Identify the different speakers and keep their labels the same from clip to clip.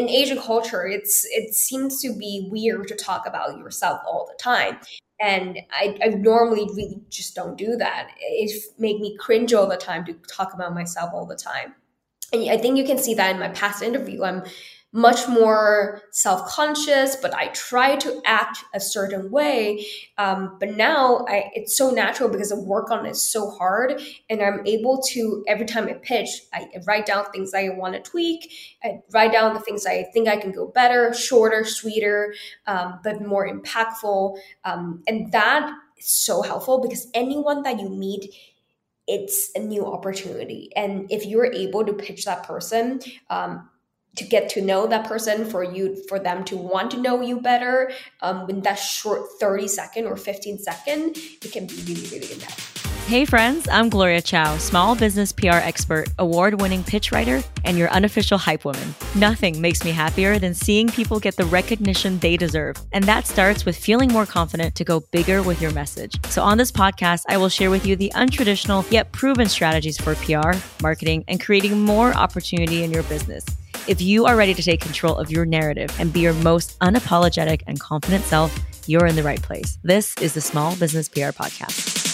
Speaker 1: in Asian culture, it's it seems to be weird to talk about yourself all the time. And I, I normally really just don't do that. It make me cringe all the time to talk about myself all the time. And I think you can see that in my past interview. I'm much more self conscious, but I try to act a certain way. Um, but now I, it's so natural because I work on it so hard, and I'm able to every time I pitch, I write down things I want to tweak. I write down the things I think I can go better, shorter, sweeter, um, but more impactful, um, and that is so helpful because anyone that you meet it's a new opportunity and if you're able to pitch that person um, to get to know that person for you for them to want to know you better um, in that short 30 second or 15 second it can be really really impactful
Speaker 2: Hey friends, I'm Gloria Chou, small business PR expert, award winning pitch writer, and your unofficial hype woman. Nothing makes me happier than seeing people get the recognition they deserve. And that starts with feeling more confident to go bigger with your message. So on this podcast, I will share with you the untraditional yet proven strategies for PR, marketing, and creating more opportunity in your business. If you are ready to take control of your narrative and be your most unapologetic and confident self, you're in the right place. This is the Small Business PR Podcast.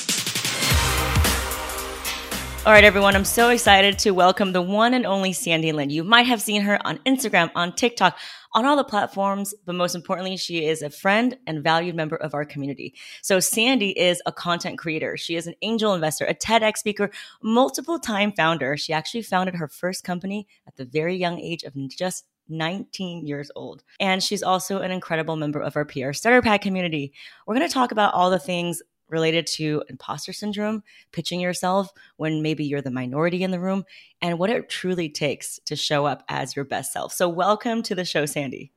Speaker 2: All right, everyone, I'm so excited to welcome the one and only Sandy Lin. You might have seen her on Instagram, on TikTok, on all the platforms, but most importantly, she is a friend and valued member of our community. So, Sandy is a content creator. She is an angel investor, a TEDx speaker, multiple time founder. She actually founded her first company at the very young age of just 19 years old. And she's also an incredible member of our PR Starter Pack community. We're going to talk about all the things related to imposter syndrome, pitching yourself when maybe you're the minority in the room, and what it truly takes to show up as your best self. So, welcome to the show, Sandy.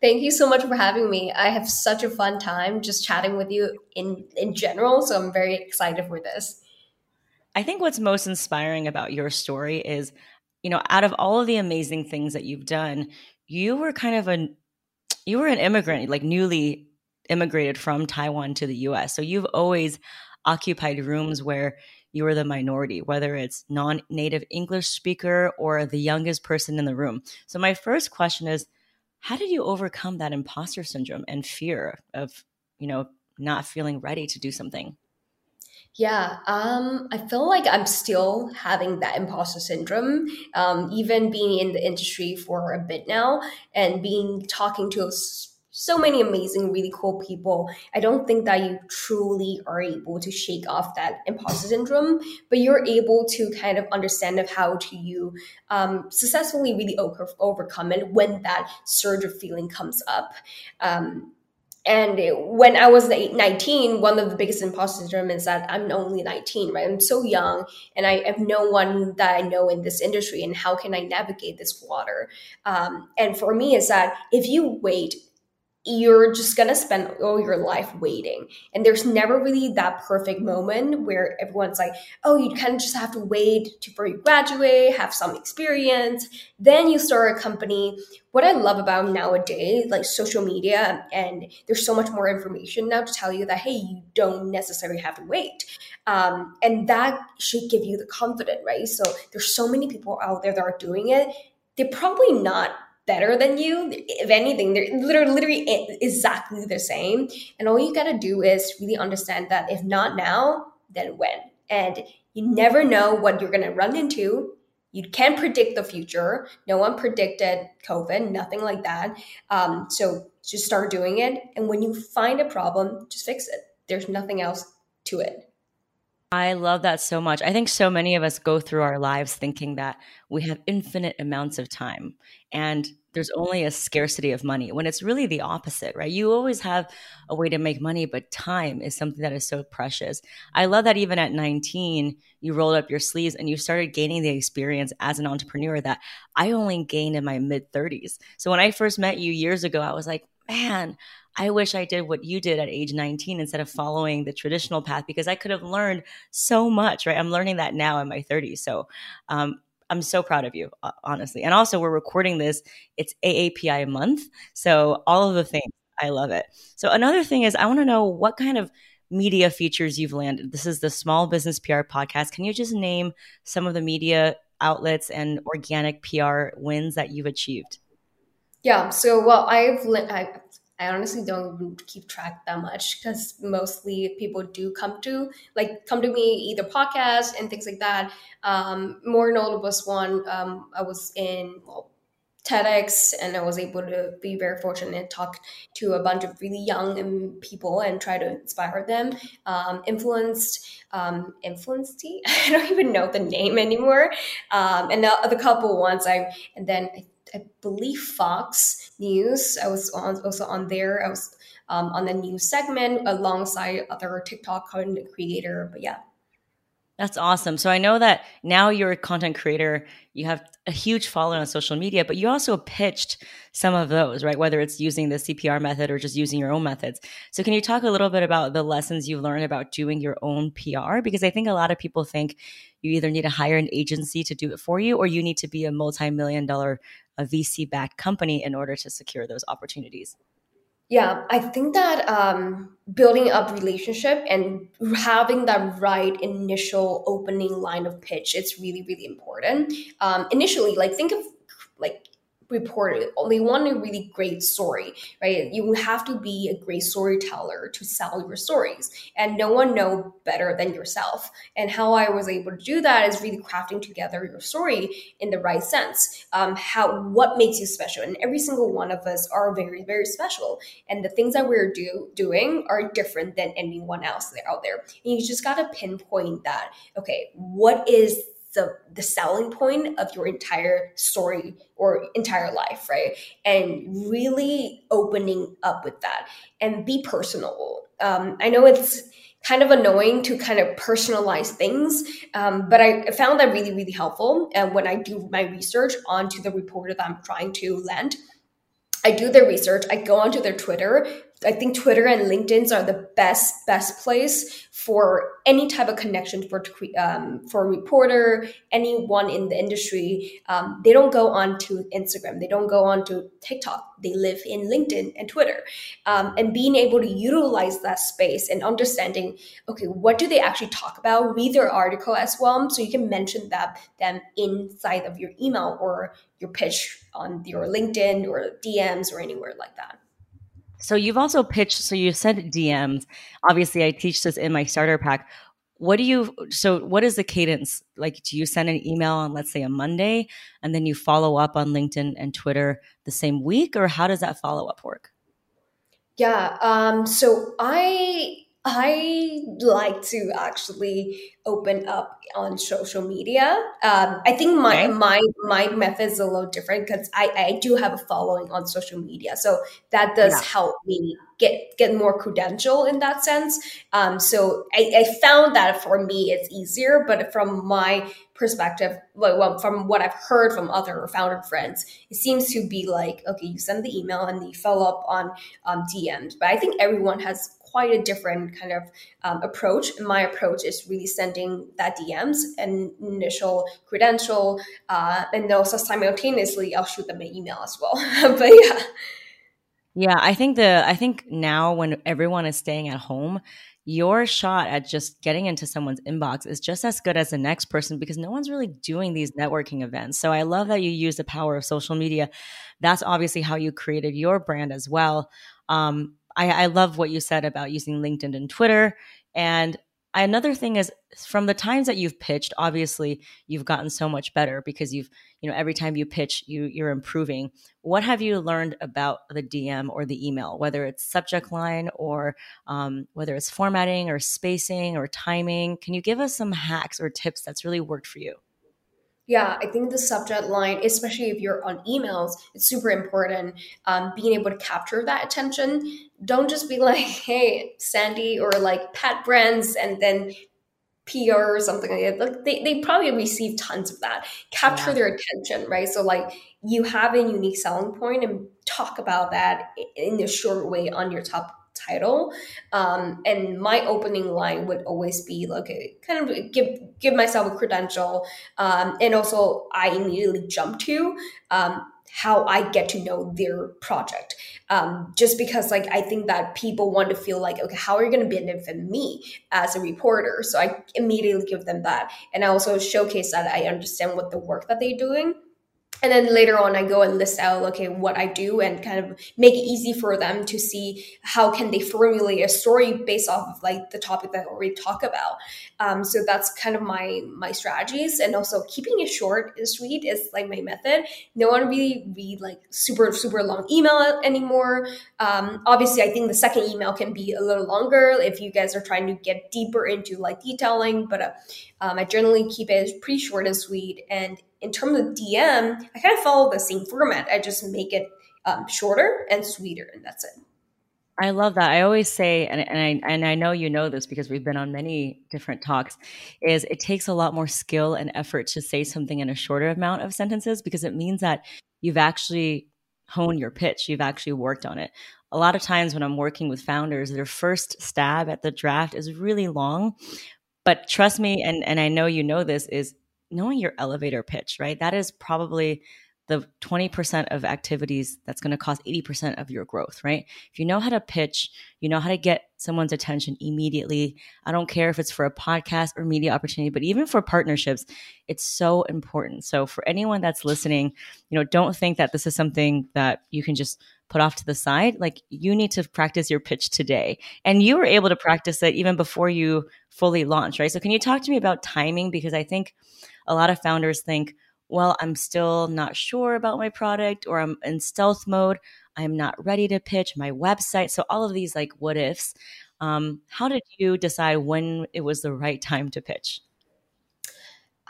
Speaker 1: Thank you so much for having me. I have such a fun time just chatting with you in in general, so I'm very excited for this.
Speaker 2: I think what's most inspiring about your story is, you know, out of all of the amazing things that you've done, you were kind of a you were an immigrant, like newly immigrated from Taiwan to the US. So you've always occupied rooms where you are the minority, whether it's non native English speaker or the youngest person in the room. So, my first question is how did you overcome that imposter syndrome and fear of, you know, not feeling ready to do something?
Speaker 1: Yeah, um, I feel like I'm still having that imposter syndrome, um, even being in the industry for a bit now and being talking to so many amazing, really cool people. I don't think that you truly are able to shake off that imposter syndrome, but you're able to kind of understand of how to you um, successfully really over- overcome it when that surge of feeling comes up. Um, and when I was 19, one of the biggest imposter syndrome is that I'm only 19, right? I'm so young and I have no one that I know in this industry. And how can I navigate this water? Um, and for me, is that if you wait you're just going to spend all your life waiting. And there's never really that perfect moment where everyone's like, oh, you kind of just have to wait to, for you graduate, have some experience, then you start a company. What I love about nowadays, like social media, and there's so much more information now to tell you that, hey, you don't necessarily have to wait. Um, and that should give you the confidence, right? So there's so many people out there that are doing it. They're probably not better than you. If anything, they're literally, literally exactly the same. And all you gotta do is really understand that if not now, then when. And you never know what you're gonna run into. You can't predict the future. No one predicted COVID, nothing like that. Um, so just start doing it. And when you find a problem, just fix it. There's nothing else to it.
Speaker 2: I love that so much. I think so many of us go through our lives thinking that we have infinite amounts of time and there's only a scarcity of money when it's really the opposite, right? You always have a way to make money, but time is something that is so precious. I love that even at 19, you rolled up your sleeves and you started gaining the experience as an entrepreneur that I only gained in my mid 30s. So when I first met you years ago, I was like, man, I wish I did what you did at age 19 instead of following the traditional path because I could have learned so much, right? I'm learning that now in my 30s. So um, I'm so proud of you, honestly. And also, we're recording this, it's AAPI month. So, all of the things, I love it. So, another thing is, I want to know what kind of media features you've landed. This is the Small Business PR podcast. Can you just name some of the media outlets and organic PR wins that you've achieved?
Speaker 1: Yeah. So, well, I've I, I honestly don't keep track that much because mostly people do come to like come to me either podcast and things like that. Um, more notable one, um, I was in well, TEDx and I was able to be very fortunate to talk to a bunch of really young people and try to inspire them. Um, influenced, um, influenced, I don't even know the name anymore. Um, and the, the couple ones I, and then I, I believe Fox News, I was on, also on there. I was um, on the news segment alongside other TikTok content creator. But yeah,
Speaker 2: that's awesome. So I know that now you're a content creator, you have a huge following on social media, but you also pitched some of those, right? Whether it's using the CPR method or just using your own methods. So can you talk a little bit about the lessons you've learned about doing your own PR? Because I think a lot of people think you either need to hire an agency to do it for you or you need to be a multi-million dollar a VC backed company in order to secure those opportunities.
Speaker 1: Yeah, I think that um, building up relationship and having that right initial opening line of pitch, it's really, really important. Um, initially, like think of like reported. They want a really great story right? You have to be a great storyteller to sell your stories and no one know better than yourself. And how i was able to do that is really crafting together your story in the right sense. Um, how what makes you special? And every single one of us are very very special. And the things that we're do, doing are different than anyone else out there. And you just got to pinpoint that okay what is the the selling point of your entire story or entire life right and really opening up with that and be personal um, i know it's kind of annoying to kind of personalize things um, but i found that really really helpful and when i do my research onto the reporter that i'm trying to land I do their research. I go onto their Twitter. I think Twitter and LinkedIn's are the best best place for any type of connection for um, for a reporter, anyone in the industry. Um, they don't go on to Instagram. They don't go on to TikTok. They live in LinkedIn and Twitter, um, and being able to utilize that space and understanding, okay, what do they actually talk about? Read their article as well, so you can mention that them inside of your email or your pitch on your LinkedIn or DMs or anywhere like that.
Speaker 2: So you've also pitched, so you sent DMs. Obviously, I teach this in my starter pack. What do you, so what is the cadence? Like, do you send an email on, let's say, a Monday, and then you follow up on LinkedIn and Twitter the same week, or how does that follow up work?
Speaker 1: Yeah. Um, so I, I like to actually open up on social media. Um, I think my okay. my my method is a little different because I, I do have a following on social media, so that does yeah. help me get get more credential in that sense. Um, so I, I found that for me it's easier, but from my perspective, well, from what I've heard from other founder friends, it seems to be like okay, you send the email and you follow up on um, DMs, but I think everyone has quite a different kind of um, approach. My approach is really sending that DMs and initial credential, uh, and also simultaneously I'll shoot them an email as well. but yeah.
Speaker 2: Yeah, I think the I think now when everyone is staying at home, your shot at just getting into someone's inbox is just as good as the next person because no one's really doing these networking events. So I love that you use the power of social media. That's obviously how you created your brand as well. Um, I, I love what you said about using LinkedIn and Twitter. And another thing is from the times that you've pitched obviously you've gotten so much better because you've you know every time you pitch you you're improving. What have you learned about the dm or the email whether it's subject line or um, whether it's formatting or spacing or timing? Can you give us some hacks or tips that's really worked for you
Speaker 1: yeah, I think the subject line, especially if you're on emails, it's super important. Um, being able to capture that attention. Don't just be like, hey, Sandy or like Pat Brands and then PR or something like that. Like they, they probably receive tons of that. Capture yeah. their attention, right? So like you have a unique selling point and talk about that in a short way on your top title. Um, and my opening line would always be like kind of give give myself a credential, um, and also I immediately jump to um, how I get to know their project. Um, just because like I think that people want to feel like okay, how are you going to benefit me as a reporter? So I immediately give them that, and I also showcase that I understand what the work that they're doing and then later on i go and list out okay what i do and kind of make it easy for them to see how can they formulate a story based off of like the topic that I already talk about. Um, so that's kind of my my strategies. And also keeping it short and sweet is like my method. No one really read like super super long email anymore. Um, obviously i think the second email can be a little longer if you guys are trying to get deeper into like detailing. But uh, um, i generally keep it pretty short and sweet. And in terms of DM, I kind of follow the same format. I just make it um, shorter and sweeter, and that's it.
Speaker 2: I love that. I always say, and, and I and I know you know this because we've been on many different talks, is it takes a lot more skill and effort to say something in a shorter amount of sentences because it means that you've actually honed your pitch, you've actually worked on it. A lot of times when I'm working with founders, their first stab at the draft is really long. But trust me, and, and I know you know this, is knowing your elevator pitch, right? That is probably the 20% of activities that's going to cause 80% of your growth, right? If you know how to pitch, you know how to get someone's attention immediately. I don't care if it's for a podcast or media opportunity, but even for partnerships, it's so important. So for anyone that's listening, you know, don't think that this is something that you can just put off to the side. Like you need to practice your pitch today. And you were able to practice it even before you fully launched, right? So can you talk to me about timing because I think a lot of founders think, well, I'm still not sure about my product or I'm in stealth mode. I'm not ready to pitch my website. So, all of these like what ifs. Um, how did you decide when it was the right time to pitch?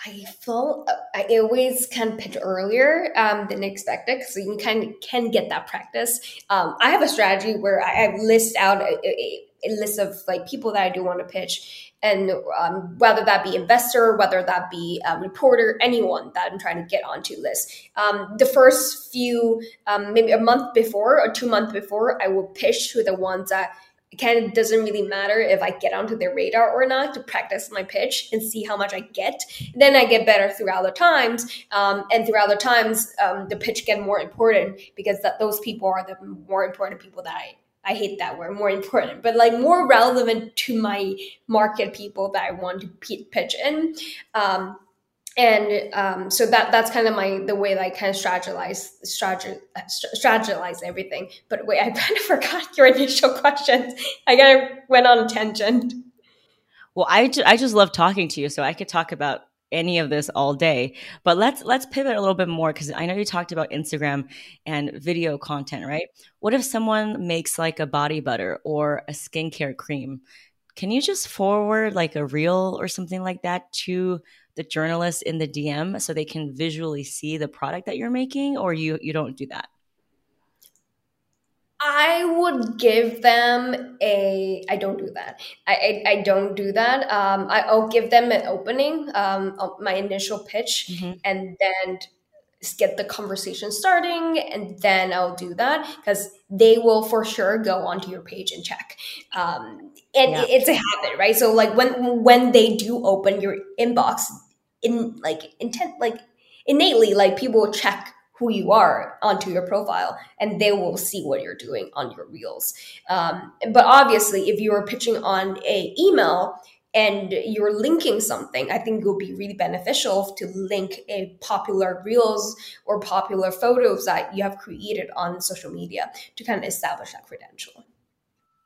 Speaker 1: I felt I always can pitch earlier um, than expected, so you can can get that practice. Um, I have a strategy where I, I list out a, a, a, list of like people that I do want to pitch, and um, whether that be investor, whether that be a reporter, anyone that I'm trying to get onto list. Um, the first few, um, maybe a month before or two months before, I will pitch to the ones that kind of doesn't really matter if I get onto their radar or not to practice my pitch and see how much I get. Then I get better throughout the times, um, and throughout the times, um, the pitch get more important because that those people are the more important people that I I hate that word, more important, but like more relevant to my market people that I want to pitch in. Um, and um, so that that's kind of my the way that I kind of strategize strategize, strategize everything. But wait, I kind of forgot your initial questions. I kind of went on a tangent.
Speaker 2: Well, I, ju- I just love talking to you, so I could talk about any of this all day. But let's let's pivot a little bit more because I know you talked about Instagram and video content, right? What if someone makes like a body butter or a skincare cream? Can you just forward like a reel or something like that to the journalist in the DM so they can visually see the product that you're making, or you you don't do that?
Speaker 1: I would give them a. I don't do that. I I, I don't do that. Um, I, will give them an opening, um, my initial pitch, mm-hmm. and then get the conversation starting, and then I'll do that because they will for sure go onto your page and check. Um, and yeah. it's a habit, right? So like when when they do open your inbox, in like intent, like innately, like people will check who you are onto your profile and they will see what you're doing on your reels. Um, but obviously if you're pitching on a email and you're linking something i think it would be really beneficial to link a popular reels or popular photos that you have created on social media to kind of establish that credential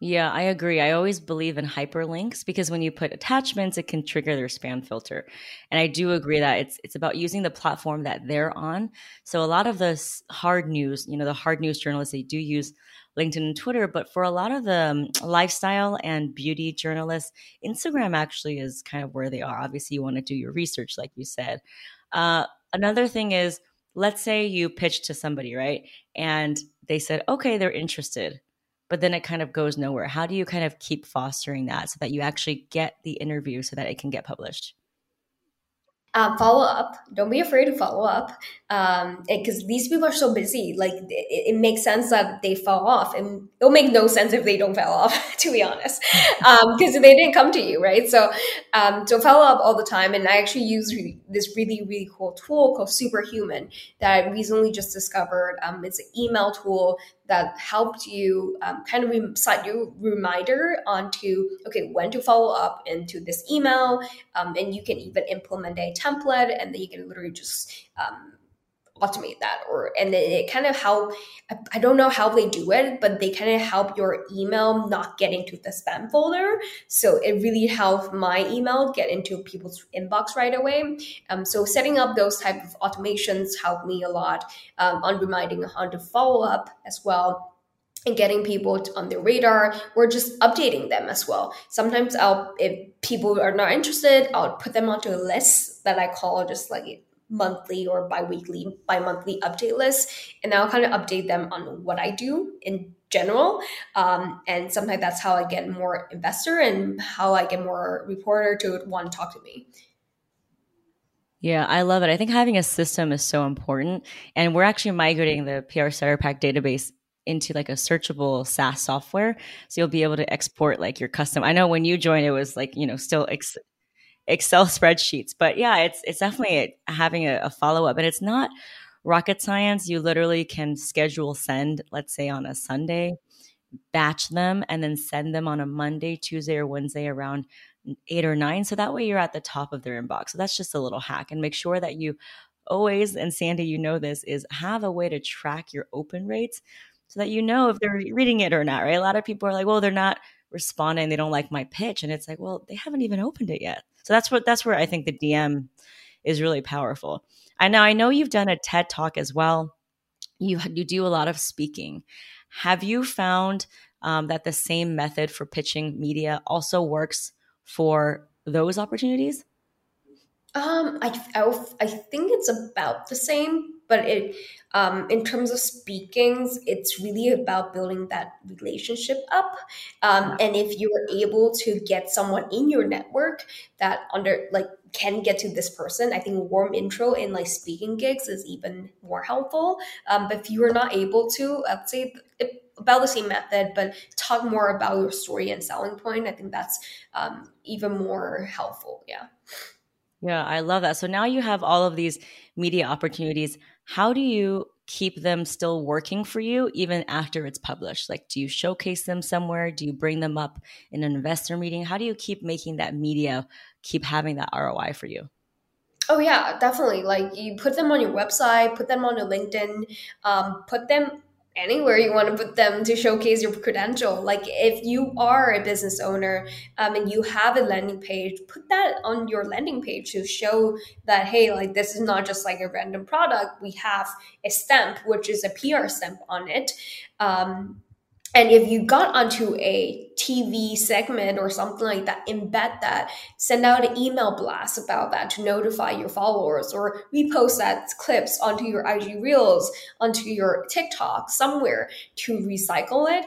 Speaker 2: yeah, I agree. I always believe in hyperlinks because when you put attachments, it can trigger their spam filter. And I do agree that it's it's about using the platform that they're on. So a lot of the hard news, you know, the hard news journalists, they do use LinkedIn and Twitter, but for a lot of the um, lifestyle and beauty journalists, Instagram actually is kind of where they are. Obviously, you want to do your research, like you said. Uh, another thing is, let's say you pitch to somebody, right? And they said, okay, they're interested but then it kind of goes nowhere. How do you kind of keep fostering that so that you actually get the interview so that it can get published?
Speaker 1: Um, follow up. Don't be afraid to follow up because um, these people are so busy. Like it, it, makes sense that they fall off, and it'll make no sense if they don't fall off. To be honest, because um, they didn't come to you, right? So, um, so follow up all the time. And I actually use re- this really really cool tool called Superhuman that I recently just discovered. Um, it's an email tool that helped you um, kind of set your reminder onto okay when to follow up into this email um, and you can even implement a template and then you can literally just um, automate that or and it kind of help i don't know how they do it but they kind of help your email not get into the spam folder so it really helped my email get into people's inbox right away um, so setting up those type of automations helped me a lot um, on reminding how to follow up as well and getting people on their radar or just updating them as well. Sometimes I'll, if people are not interested, I'll put them onto a list that I call just like monthly or bi-weekly, bi-monthly update list. And I'll kind of update them on what I do in general. Um, and sometimes that's how I get more investor and how I get more reporter to want to talk to me.
Speaker 2: Yeah, I love it. I think having a system is so important. And we're actually migrating the PR Starter Pack database into like a searchable SaaS software. So you'll be able to export like your custom. I know when you joined, it was like, you know, still ex- Excel spreadsheets, but yeah, it's, it's definitely having a, a follow up and it's not rocket science. You literally can schedule send, let's say on a Sunday, batch them and then send them on a Monday, Tuesday, or Wednesday around eight or nine. So that way you're at the top of their inbox. So that's just a little hack and make sure that you always, and Sandy, you know this, is have a way to track your open rates so that you know if they're reading it or not, right? A lot of people are like, well, they're not responding, they don't like my pitch. And it's like, well, they haven't even opened it yet. So that's what that's where I think the DM is really powerful. And now I know you've done a TED talk as well. You you do a lot of speaking. Have you found um, that the same method for pitching media also works for those opportunities?
Speaker 1: Um, I, I, I think it's about the same, but it um, in terms of speakings, it's really about building that relationship up. Um, and if you're able to get someone in your network that under like can get to this person, I think warm intro in like speaking gigs is even more helpful. Um, but if you are not able to, I'd say it, about the same method, but talk more about your story and selling point. I think that's um, even more helpful. Yeah.
Speaker 2: Yeah, I love that. So now you have all of these media opportunities. How do you keep them still working for you even after it's published? Like, do you showcase them somewhere? Do you bring them up in an investor meeting? How do you keep making that media keep having that ROI for you?
Speaker 1: Oh yeah, definitely. Like you put them on your website, put them on your LinkedIn, um, put them anywhere you want to put them to showcase your credential. Like if you are a business owner um, and you have a landing page, put that on your landing page to show that hey, like this is not just like a random product. We have a stamp, which is a PR stamp on it. Um, and if you got onto a TV segment or something like that, embed that, send out an email blast about that to notify your followers or repost that clips onto your IG Reels, onto your TikTok, somewhere to recycle it.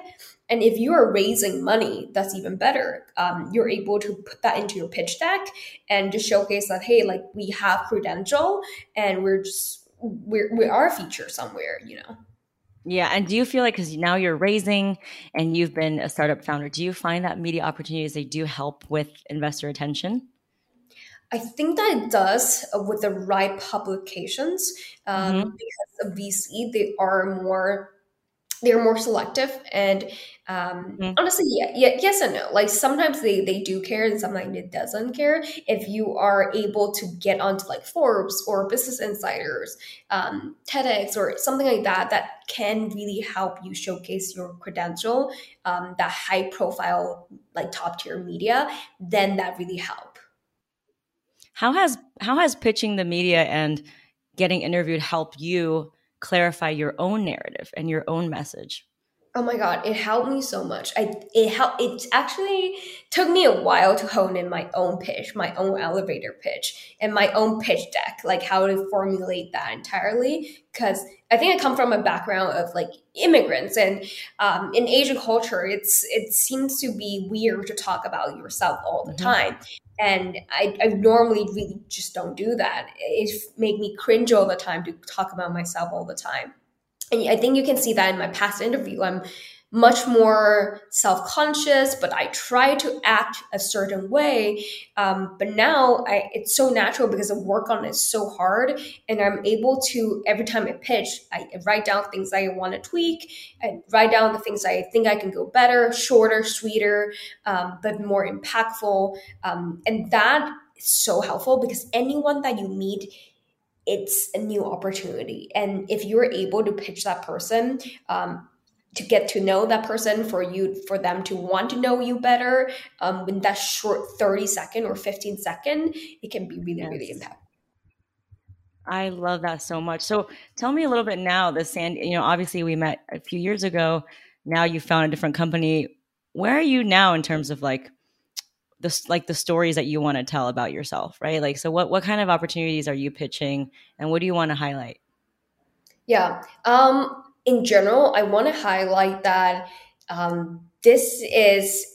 Speaker 1: And if you are raising money, that's even better. Um, you're able to put that into your pitch deck and just showcase that, hey, like we have credential and we're just, we're, we are a feature somewhere, you know?
Speaker 2: Yeah. And do you feel like, because now you're raising and you've been a startup founder, do you find that media opportunities, they do help with investor attention?
Speaker 1: I think that it does uh, with the right publications um, mm-hmm. because of VC, they are more they're more selective and um, mm. honestly yeah, yeah, yes and no. Like sometimes they they do care and sometimes it doesn't care. If you are able to get onto like forbes or business insiders um, tedx or something like that that can really help you showcase your credential um, that high profile like top tier media then that really help.
Speaker 2: How has how has pitching the media and getting interviewed help you clarify your own narrative and your own message?
Speaker 1: Oh my god, it helped me so much. I it helped it actually took me a while to hone in my own pitch, my own elevator pitch, and my own pitch deck, like how to formulate that entirely. Because I think I come from a background of like immigrants, and um, in Asian culture, it's it seems to be weird to talk about yourself all the mm-hmm. time and I, I, normally really just don't do that. It make me cringe all the time to talk about myself all the time. And i think you can see that in my past interview. I'm much more self conscious, but I try to act a certain way. Um, but now I, it's so natural because I work on it so hard, and I'm able to every time I pitch, I write down things I want to tweak, I write down the things I think I can go better, shorter, sweeter, um, but more impactful, um, and that is so helpful because anyone that you meet it's a new opportunity. And if you're able to pitch that person, um, to get to know that person for you for them to want to know you better um, in that short 30 second or 15 second it can be really yes. really impactful
Speaker 2: I love that so much. So tell me a little bit now, the sand, you know, obviously we met a few years ago. Now you found a different company. Where are you now in terms of like the like the stories that you want to tell about yourself, right? Like so what what kind of opportunities are you pitching and what do you want to highlight?
Speaker 1: Yeah. Um in general, I want to highlight that um, this is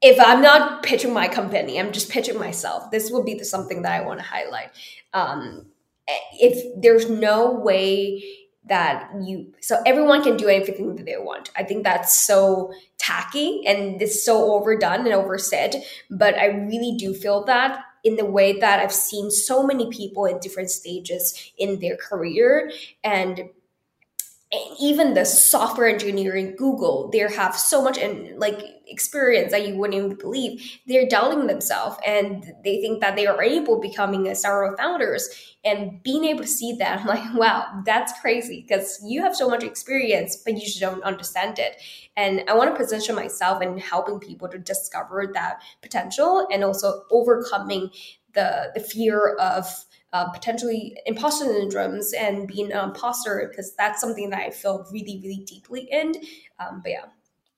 Speaker 1: if I'm not pitching my company, I'm just pitching myself. This will be the, something that I want to highlight. Um, if there's no way that you, so everyone can do anything that they want. I think that's so tacky and it's so overdone and oversaid. But I really do feel that in the way that I've seen so many people in different stages in their career and even the software engineer in Google, they have so much in like experience that you wouldn't even believe. They're doubting themselves and they think that they are able becoming a startup founders and being able to see that, I'm like, wow, that's crazy because you have so much experience, but you just don't understand it. And I want to position myself in helping people to discover that potential and also overcoming the the fear of uh, potentially imposter syndromes and being an imposter because that's something that I feel really, really deeply in. Um, but yeah.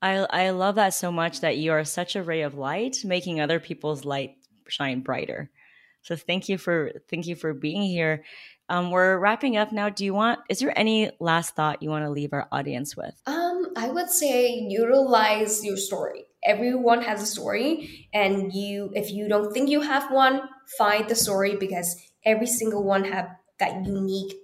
Speaker 2: I, I love that so much that you are such a ray of light, making other people's light shine brighter. So thank you for thank you for being here. Um, we're wrapping up now. Do you want? Is there any last thought you want to leave our audience with?
Speaker 1: Um, I would say utilize your story. Everyone has a story, and you, if you don't think you have one, find the story because every single one have that unique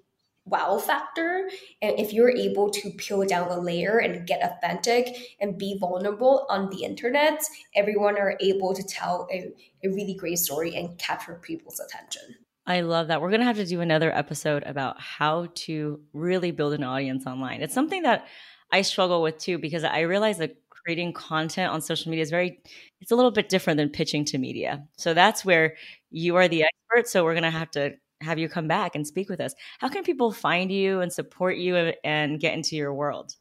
Speaker 1: wow factor and if you're able to peel down the layer and get authentic and be vulnerable on the internet everyone are able to tell a, a really great story and capture people's attention
Speaker 2: I love that. We're going to have to do another episode about how to really build an audience online. It's something that I struggle with too because I realize that creating content on social media is very it's a little bit different than pitching to media. So that's where you are the expert. So we're going to have to have you come back and speak with us. How can people find you and support you and get into your world?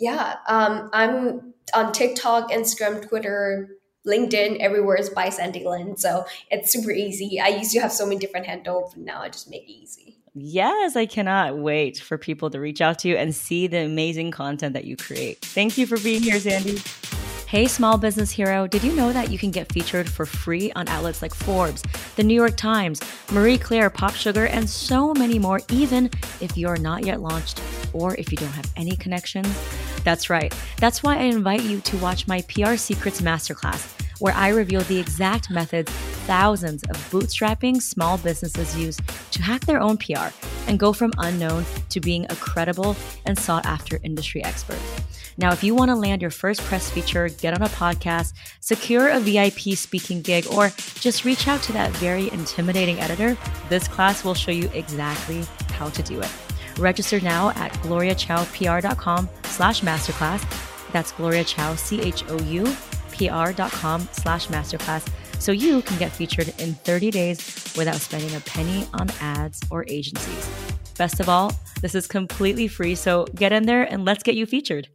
Speaker 1: Yeah, um, I'm on TikTok, Instagram, Twitter, LinkedIn. Everywhere is by Sandy Lin, so it's super easy. I used to have so many different handles, but now I just make it easy.
Speaker 2: Yes, I cannot wait for people to reach out to you and see the amazing content that you create. Thank you for being here, Sandy. Hey, small business hero, did you know that you can get featured for free on outlets like Forbes, The New York Times, Marie Claire, Pop Sugar, and so many more, even if you're not yet launched or if you don't have any connections? That's right. That's why I invite you to watch my PR Secrets Masterclass where I reveal the exact methods thousands of bootstrapping small businesses use to hack their own PR and go from unknown to being a credible and sought after industry expert. Now, if you want to land your first press feature, get on a podcast, secure a VIP speaking gig, or just reach out to that very intimidating editor, this class will show you exactly how to do it. Register now at gloriachoupr.com slash masterclass. That's Gloria Chou, C-H-O-U pr.com slash masterclass so you can get featured in 30 days without spending a penny on ads or agencies. Best of all, this is completely free, so get in there and let's get you featured.